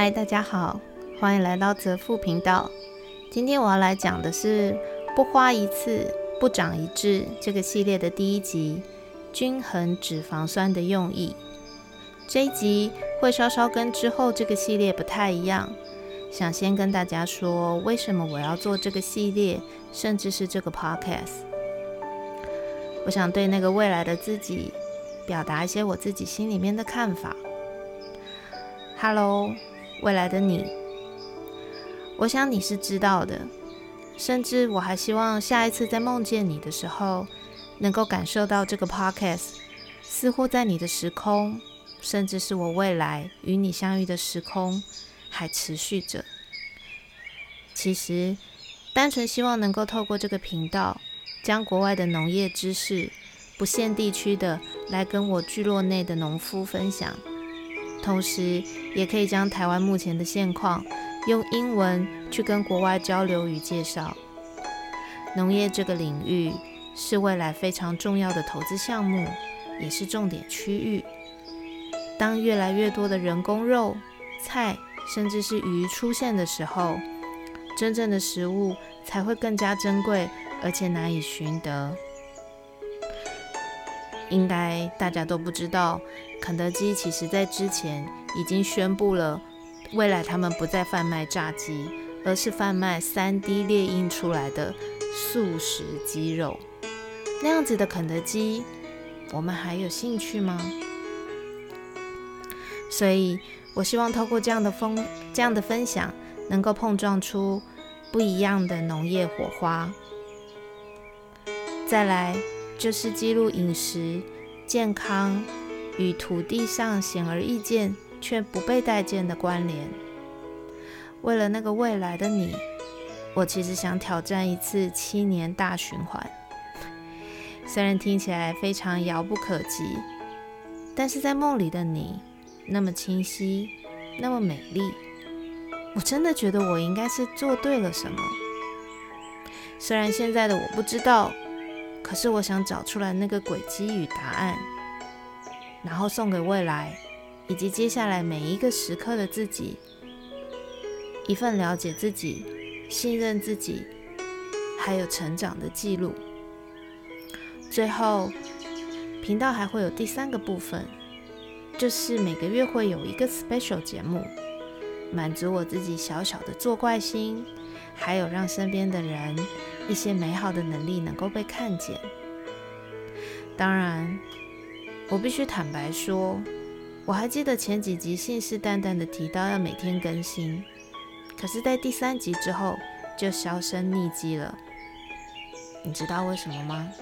嗨，大家好，欢迎来到泽富频道。今天我要来讲的是“不花一次不长一智”这个系列的第一集——均衡脂肪酸的用意。这一集会稍稍跟之后这个系列不太一样，想先跟大家说为什么我要做这个系列，甚至是这个 podcast。我想对那个未来的自己表达一些我自己心里面的看法。Hello，未来的你，我想你是知道的，甚至我还希望下一次在梦见你的时候，能够感受到这个 podcast 似乎在你的时空，甚至是我未来与你相遇的时空还持续着。其实，单纯希望能够透过这个频道。将国外的农业知识不限地区的来跟我聚落内的农夫分享，同时也可以将台湾目前的现况用英文去跟国外交流与介绍。农业这个领域是未来非常重要的投资项目，也是重点区域。当越来越多的人工肉、菜，甚至是鱼出现的时候，真正的食物才会更加珍贵。而且难以寻得，应该大家都不知道，肯德基其实在之前已经宣布了，未来他们不再贩卖炸鸡，而是贩卖 3D 列印出来的素食鸡肉。那样子的肯德基，我们还有兴趣吗？所以我希望透过这样的分这样的分享，能够碰撞出不一样的农业火花。再来就是记录饮食健康与土地上显而易见却不被待见的关联。为了那个未来的你，我其实想挑战一次七年大循环。虽然听起来非常遥不可及，但是在梦里的你那么清晰，那么美丽，我真的觉得我应该是做对了什么。虽然现在的我不知道。可是我想找出来那个轨迹与答案，然后送给未来以及接下来每一个时刻的自己一份了解自己、信任自己，还有成长的记录。最后，频道还会有第三个部分，就是每个月会有一个 special 节目，满足我自己小小的作怪心，还有让身边的人。一些美好的能力能够被看见。当然，我必须坦白说，我还记得前几集信誓旦旦的提到要每天更新，可是，在第三集之后就销声匿迹了。你知道为什么吗？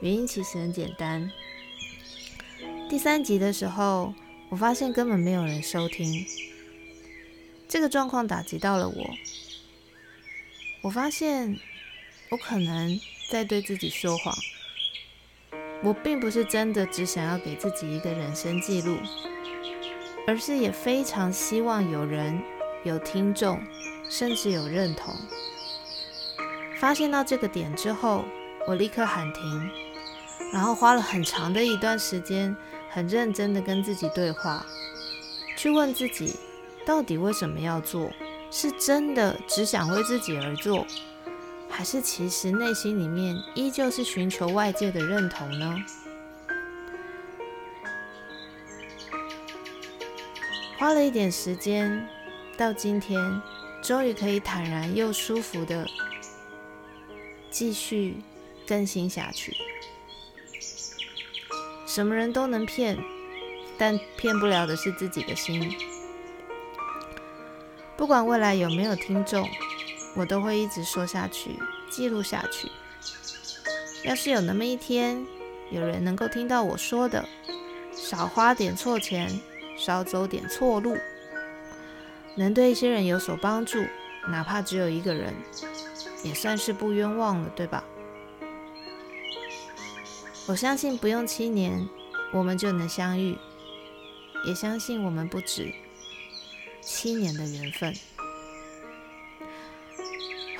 原因其实很简单。第三集的时候，我发现根本没有人收听，这个状况打击到了我。我发现，我可能在对自己说谎。我并不是真的只想要给自己一个人生记录，而是也非常希望有人、有听众，甚至有认同。发现到这个点之后，我立刻喊停，然后花了很长的一段时间，很认真的跟自己对话，去问自己，到底为什么要做。是真的只想为自己而做，还是其实内心里面依旧是寻求外界的认同呢？花了一点时间，到今天终于可以坦然又舒服的继续更新下去。什么人都能骗，但骗不了的是自己的心。不管未来有没有听众，我都会一直说下去，记录下去。要是有那么一天，有人能够听到我说的，少花点错钱，少走点错路，能对一些人有所帮助，哪怕只有一个人，也算是不冤枉了，对吧？我相信不用七年，我们就能相遇，也相信我们不止。七年的缘分。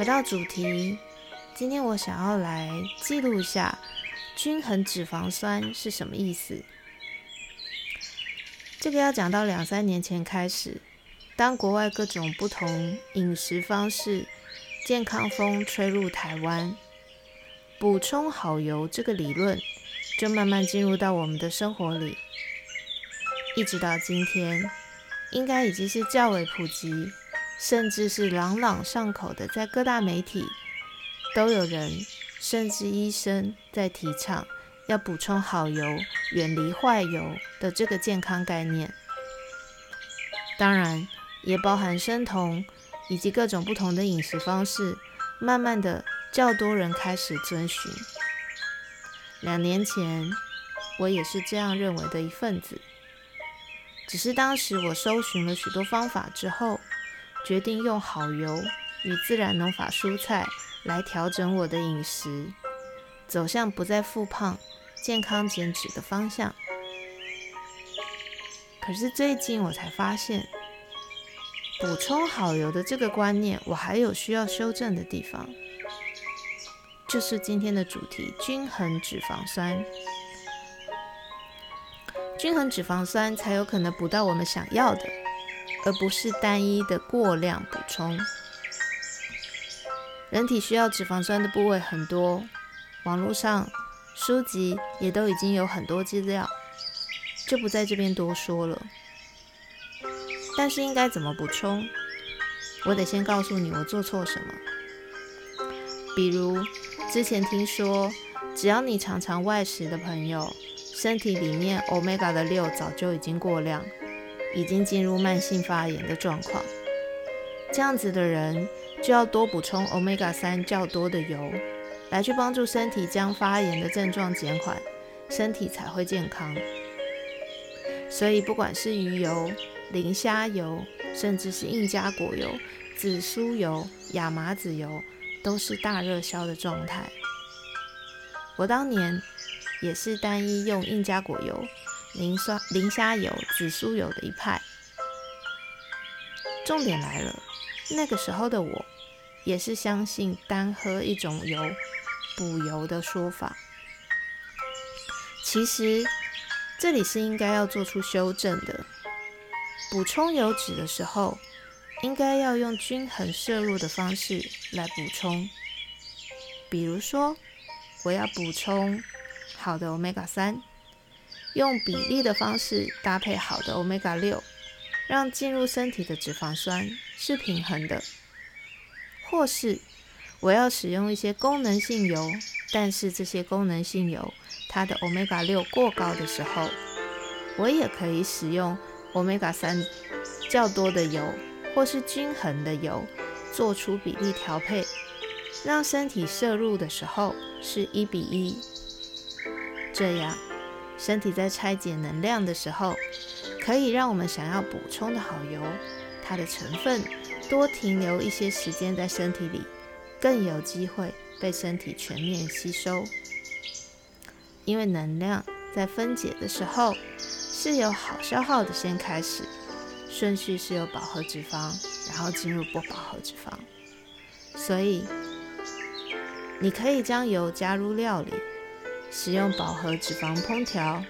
回到主题，今天我想要来记录一下均衡脂肪酸是什么意思。这个要讲到两三年前开始，当国外各种不同饮食方式、健康风吹入台湾，补充好油这个理论就慢慢进入到我们的生活里，一直到今天，应该已经是较为普及，甚至是朗朗上口的，在各大媒体都有人，甚至医生在提倡。要补充好油，远离坏油的这个健康概念，当然也包含生酮以及各种不同的饮食方式。慢慢的，较多人开始遵循。两年前，我也是这样认为的一份子。只是当时我搜寻了许多方法之后，决定用好油与自然农法蔬菜来调整我的饮食，走向不再复胖。健康减脂的方向，可是最近我才发现，补充好油的这个观念，我还有需要修正的地方，就是今天的主题——均衡脂肪酸。均衡脂肪酸才有可能补到我们想要的，而不是单一的过量补充。人体需要脂肪酸的部位很多，网络上。书籍也都已经有很多资料，就不在这边多说了。但是应该怎么补充？我得先告诉你我做错什么。比如之前听说，只要你常常外食的朋友，身体里面 omega 的六早就已经过量，已经进入慢性发炎的状况。这样子的人就要多补充 omega 三较多的油。来去帮助身体将发炎的症状减缓，身体才会健康。所以不管是鱼油、磷虾油，甚至是硬加果油、紫苏油、亚麻籽油，都是大热销的状态。我当年也是单一用硬加果油、磷酸磷虾油、紫苏油的一派。重点来了，那个时候的我也是相信单喝一种油。补油的说法，其实这里是应该要做出修正的。补充油脂的时候，应该要用均衡摄入的方式来补充。比如说，我要补充好的 omega 三，用比例的方式搭配好的 omega 六，让进入身体的脂肪酸是平衡的，或是。我要使用一些功能性油，但是这些功能性油它的 omega 六过高的时候，我也可以使用 omega 三较多的油，或是均衡的油，做出比例调配，让身体摄入的时候是一比一。这样，身体在拆解能量的时候，可以让我们想要补充的好油，它的成分多停留一些时间在身体里。更有机会被身体全面吸收，因为能量在分解的时候是由好消耗的先开始，顺序是由饱和脂肪，然后进入不饱和脂肪。所以你可以将油加入料理，使用饱和脂肪烹调，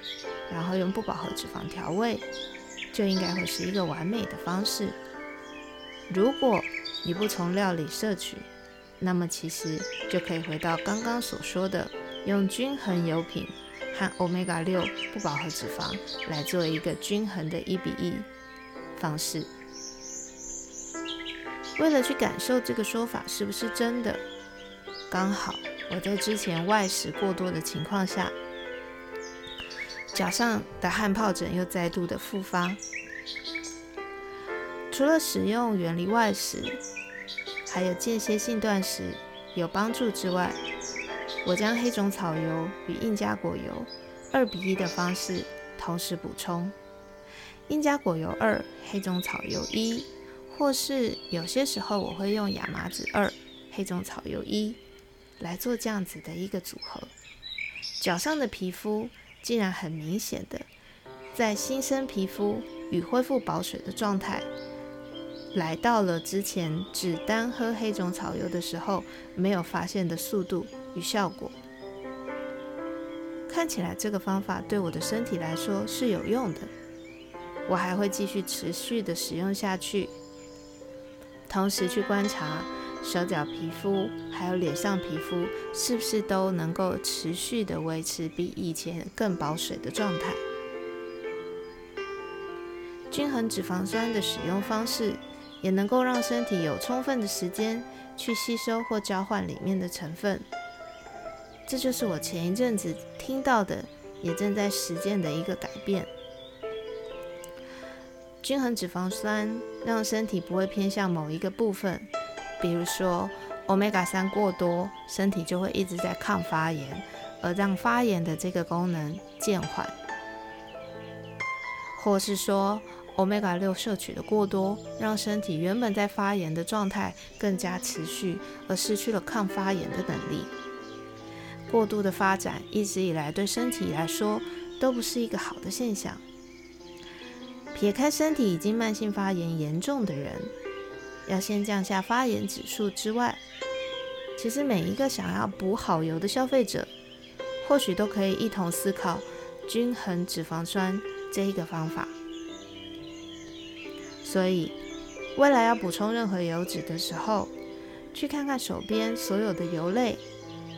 然后用不饱和脂肪调味，就应该会是一个完美的方式。如果你不从料理摄取，那么其实就可以回到刚刚所说的，用均衡油品和 omega 六不饱和脂肪来做一个均衡的一比一方式。为了去感受这个说法是不是真的，刚好我在之前外食过多的情况下，脚上的汗疱疹又再度的复发。除了使用远离外食。还有间歇性断食有帮助之外，我将黑种草油与印加果油二比一的方式同时补充，印加果油二，黑种草油一，或是有些时候我会用亚麻籽二，黑种草油一来做这样子的一个组合。脚上的皮肤竟然很明显的在新生皮肤与恢复保水的状态。来到了之前只单喝黑种草油的时候没有发现的速度与效果，看起来这个方法对我的身体来说是有用的。我还会继续持续的使用下去，同时去观察手脚皮肤还有脸上皮肤是不是都能够持续的维持比以前更保水的状态。均衡脂肪酸的使用方式，也能够让身体有充分的时间去吸收或交换里面的成分。这就是我前一阵子听到的，也正在实践的一个改变。均衡脂肪酸让身体不会偏向某一个部分，比如说欧米伽三过多，身体就会一直在抗发炎，而让发炎的这个功能渐缓，或是说。欧米伽六摄取的过多，让身体原本在发炎的状态更加持续，而失去了抗发炎的能力。过度的发展一直以来对身体来说都不是一个好的现象。撇开身体已经慢性发炎严重的人，要先降下发炎指数之外，其实每一个想要补好油的消费者，或许都可以一同思考均衡脂肪酸这一个方法。所以，未来要补充任何油脂的时候，去看看手边所有的油类，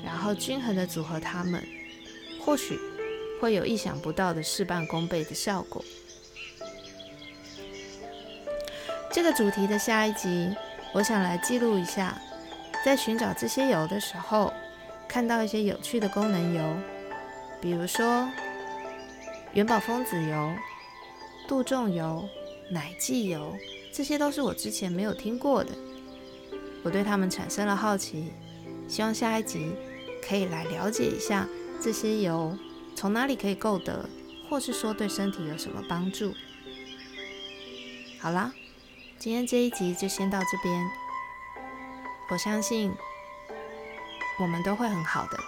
然后均衡的组合它们，或许会有意想不到的事半功倍的效果。这个主题的下一集，我想来记录一下，在寻找这些油的时候，看到一些有趣的功能油，比如说元宝枫子油、杜仲油。奶蓟油，这些都是我之前没有听过的，我对他们产生了好奇，希望下一集可以来了解一下这些油从哪里可以购得，或是说对身体有什么帮助。好啦，今天这一集就先到这边，我相信我们都会很好的。